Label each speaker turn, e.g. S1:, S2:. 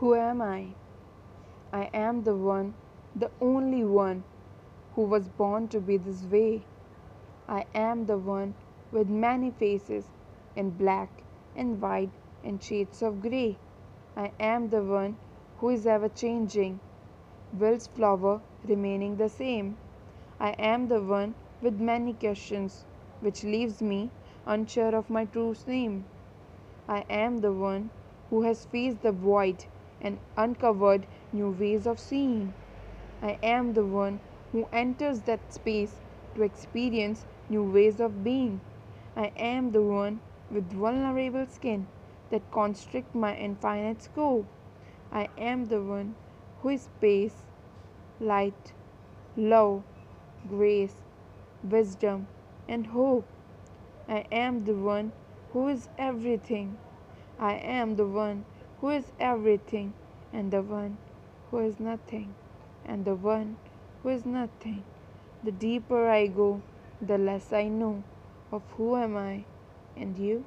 S1: Who am I? I am the one, the only one, who was born to be this way. I am the one with many faces, in black and white and shades of grey. I am the one who is ever changing, will's flower remaining the same. I am the one with many questions, which leaves me unsure of my true name. I am the one who has faced the void and uncovered new ways of seeing. I am the one who enters that space to experience new ways of being. I am the one with vulnerable skin that constrict my infinite scope. I am the one who is space, light, love, grace, wisdom, and hope. I am the one who is everything. I am the one who is everything, and the one who is nothing, and the one who is nothing. The deeper I go, the less I know of who am I and you.